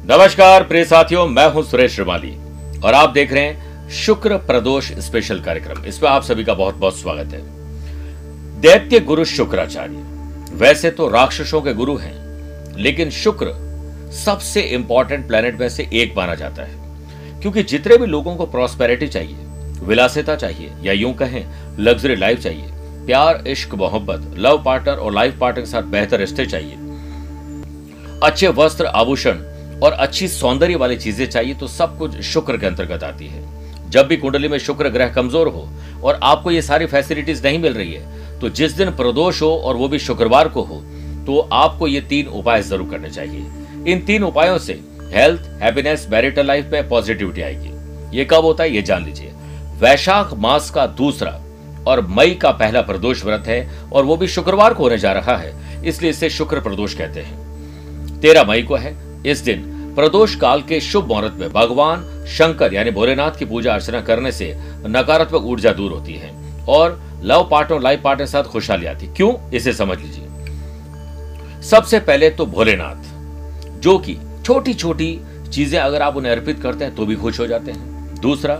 नमस्कार, प्रिय साथियों, मैं हूँ सुरेश श्रीमाली और आप देख रहे हैं शुक्र प्रदोष स्पेशल कार्यक्रम। इसमें आप सभी का बहुत बहुत स्वागत है। दैत्य गुरु शुक्राचार्य, वैसे तो राक्षसों के गुरु हैं, लेकिन शुक्र सबसे इंपॉर्टेंट प्लेनेट में से एक माना जाता है। क्योंकि जितने भी लोगों को प्रॉस्पेरिटी चाहिए, विलासिता चाहिए, या यूँ कहें लग्जरी लाइफ चाहिए, प्यार, इश्क, मोहब्बत लव पार्टनर और लाइफ पार्टनर के साथ बेहतर रिश्ते चाहिए, अच्छे वस्त्र, आभूषण और अच्छी सौंदर्य वाली चीज़ें चाहिए तो सब कुछ शुक्र के अंतर्गत आती है। जब भी कुंडली में शुक्र ग्रह कमज़ोर हो और आपको ये सारी फैसिलिटीज़ नहीं मिल रही है तो जिस दिन प्रदोष हो और वो भी शुक्रवार को हो तो आपको ये तीन उपाय ज़रूर करने चाहिए। इन तीन उपायों से हेल्थ हैप्पीनेस मैरिटल लाइफ में पॉजिटिविटी आएगी। ये कब होता है, ये जान लीजिए। वैशाख मास का दूसरा और मई का पहला प्रदोष व्रत है और वो भी शुक्रवार को होने जा रहा है, इसलिए इसे शुक्र प्रदोष कहते हैं। तेरह मई को है, इस दिन प्रदोष काल के शुभ मुहूर्त में भगवान शंकर यानी भोलेनाथ की पूजा अर्चना करने से नकारात्मक ऊर्जा दूर होती है और लव पार्टनर लाइफ पार्टनर के साथ खुशहाली आती क्यों? इसे समझ लीजिए। सबसे पहले तो भोलेनाथ, जो कि छोटी छोटी चीज़ें अगर आप उन्हें अर्पित करते हैं तो भी खुश हो जाते हैं। दूसरा,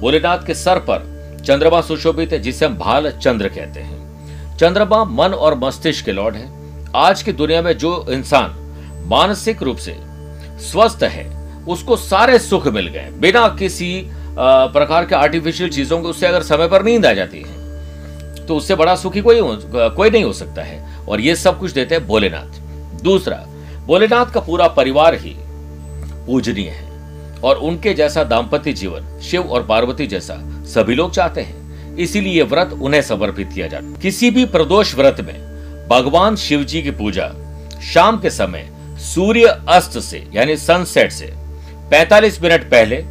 भोलेनाथ के सर पर चंद्रमा सुशोभित है, जिसे हम भाल चंद्र कहते हैं। चंद्रमा मन और मस्तिष्क के लॉर्ड है। आज की दुनिया में जो इंसान मानसिक रूप से स्वस्थ है, उसको सारे सुख मिल गए। बिना किसी प्रकार के आर्टिफिशियल चीज़ों के उससे अगर समय पर नींद आ जाती है तो उससे बड़ा सुखी कोई कोई नहीं हो सकता है। और ये सब कुछ देते हैं भोलेनाथ। दूसरा, भोलेनाथ का पूरा परिवार ही पूजनीय है। और उनके जैसा दाम्पत्य जीवन, शिव और पार्वती जैसा सभी लोग चाहते हैं। इसीलिए व्रत उन्हें समर्पित किया जाता किसी भी प्रदोष व्रत में भगवान शिव जी की पूजा शाम के समय सूर्य अस्त से, यानी सनसेट से 45 मिनट पहले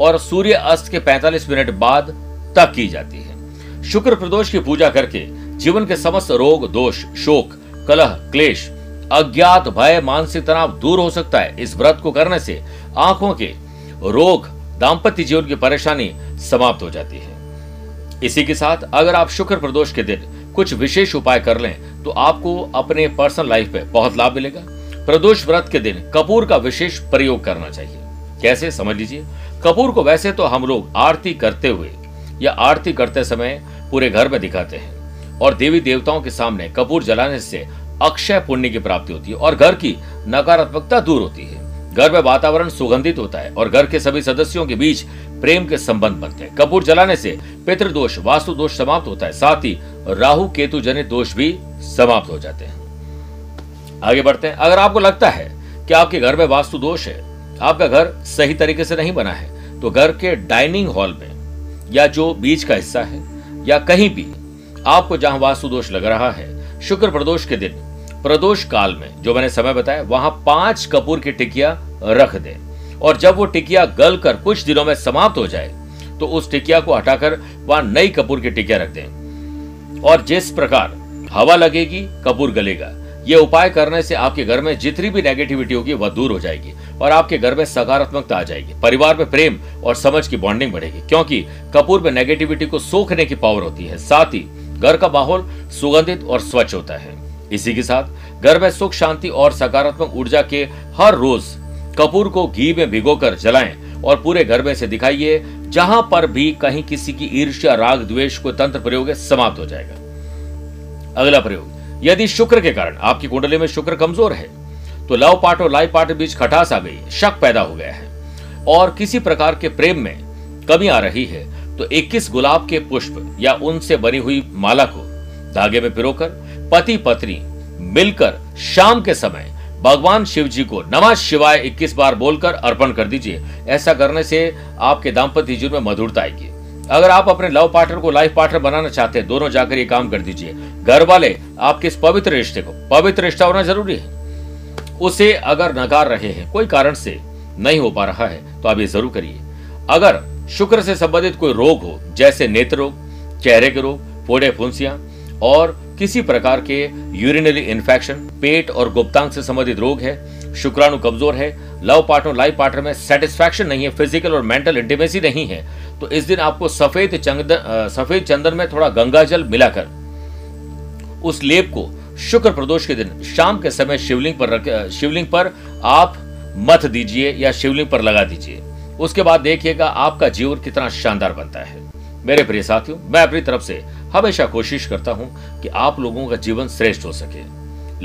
और सूर्य अस्त के 45 मिनट बाद तक की जाती है। शुक्र प्रदोष की पूजा करके जीवन के समस्त रोग, दोष, शोक, कलह, क्लेश, अज्ञात, भय, मानसिक तनाव दूर हो सकता है। इस व्रत को करने से आँखों के रोग, दाम्पत्य जीवन की परेशानी समाप्त हो जाती है। इसी के साथ अगर आप शुक्र प्रदोष के दिन कुछ विशेष उपाय कर लें तो आपको अपने पर्सनल लाइफ में बहुत लाभ मिलेगा। प्रदोष व्रत के दिन कपूर का विशेष प्रयोग करना चाहिए। कैसे? समझ लीजिए। कपूर को वैसे तो हम लोग आरती करते हुए या आरती करते समय पूरे घर में दिखाते हैं और देवी देवताओं के सामने कपूर जलाने से अक्षय पुण्य की प्राप्ति होती है और घर की नकारात्मकता दूर होती है। घर में वातावरण सुगंधित होता है और घर के सभी सदस्यों के बीच प्रेम के संबंध बनते हैं। कपूर जलाने से पितृदोष वास्तु दोष समाप्त होता है। साथ ही राहु केतु जनित दोष भी समाप्त हो जाते हैं। आगे बढ़ते हैं। अगर आपको लगता है कि आपके घर में वास्तु दोष है, आपका घर सही तरीके से नहीं बना है तो घर के डाइनिंग हॉल में या जो बीच का हिस्सा है, या कहीं भी आपको जहाँ वास्तु दोष लग रहा है, शुक्र प्रदोष के दिन, प्रदोष काल में, जो मैंने समय बताया, वहाँ पाँच कपूर की टिकिया रख दें। और जब वो टिकिया गल कर कुछ दिनों में समाप्त हो जाए तो उस टिकिया को हटाकर वहाँ नई कपूर की टिकिया रख दें। और जिस प्रकार हवा लगेगी, कपूर गलेगा। ये उपाय करने से आपके घर में जितनी भी नेगेटिविटी होगी, वह दूर हो जाएगी और आपके घर में सकारात्मकता आ जाएगी। परिवार में प्रेम और समझ की बॉन्डिंग बढ़ेगी, क्योंकि कपूर में नेगेटिविटी को सोखने की पावर होती है। साथ ही, घर का माहौल सुगंधित और स्वच्छ होता है। इसी के साथ, घर में सुख, शांति और सकारात्मक ऊर्जा के हर रोज कपूर को घी में भिगोकर जलाएँ और पूरे घर में से दिखाइए, जहाँ पर भी कहीं किसी की ईर्ष्या, राग, द्वेष को तंत्र प्रयोग समाप्त हो जाएगा। अगला प्रयोग। यदि शुक्र के कारण आपकी कुंडली में शुक्र कमज़ोर है तो लव पार्ट और लाइफ पार्ट के बीच खटास आ गई, शक पैदा हो गया है। और किसी प्रकार के प्रेम में कमी आ रही है तो 21 गुलाब के पुष्प या उनसे बनी हुई माला को धागे में पिरोकर पति पत्नी मिलकर शाम के समय भगवान शिव जी को नमः शिवाय 21 बार बोलकर अर्पण कर दीजिए। ऐसा करने से आपके दाम्पत्य जीवन में मधुरता आएगी। अगर आप अपने लव पार्टनर को लाइफ पार्टनर बनाना चाहते हैं, दोनों जाकर ये काम कर दीजिए। घर वाले आपके इस पवित्र रिश्ते को? पवित्र रिश्ता होना ज़रूरी है। उसे अगर नकार रहे हैं, कोई कारण से नहीं हो पा रहा है तो आप ये ज़रूर करिए। अगर शुक्र से संबंधित कोई रोग हो, जैसे नेत्र रोग, चेहरे के रोग, फोड़े फुंसियाँ, और किसी प्रकार के यूरिनरी इन्फेक्शन पेट और गुप्तांग से संबंधित रोग है, शुक्राणु कमज़ोर है, लव पार्टनर, लाइफ पार्टनर में सेटिस्फैक्शन नहीं है फ़िज़िकल और मेंटल इंटीमेसी नहीं है तो इस दिन आपको सफ़ेद चंदन सफ़ेद चंदन में थोड़ा गंगा जल मिलाकर, उस लेप को शुक्र प्रदोष के दिन, शाम के समय शिवलिंग पर रख शिवलिंग पर आप मत दीजिए या शिवलिंग पर लगा दीजिए। उसके बाद देखिएगा आपका जीवन कितना शानदार बनता है। मेरे प्रिय साथियों, मैं अपनी तरफ़ से हमेशा कोशिश करता हूँ कि आप लोगों का जीवन श्रेष्ठ हो सके।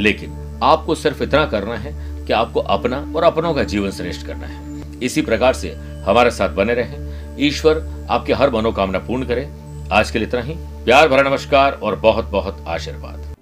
लेकिन आपको सिर्फ़ इतना करना है कि आपको अपना और अपनों का जीवन श्रेष्ठ करना है। इसी प्रकार से हमारे साथ बने रहें। ईश्वर आपकी हर मनोकामना पूर्ण करे। आज के लिए इतना ही। प्यार भरा नमस्कार और बहुत बहुत आशीर्वाद।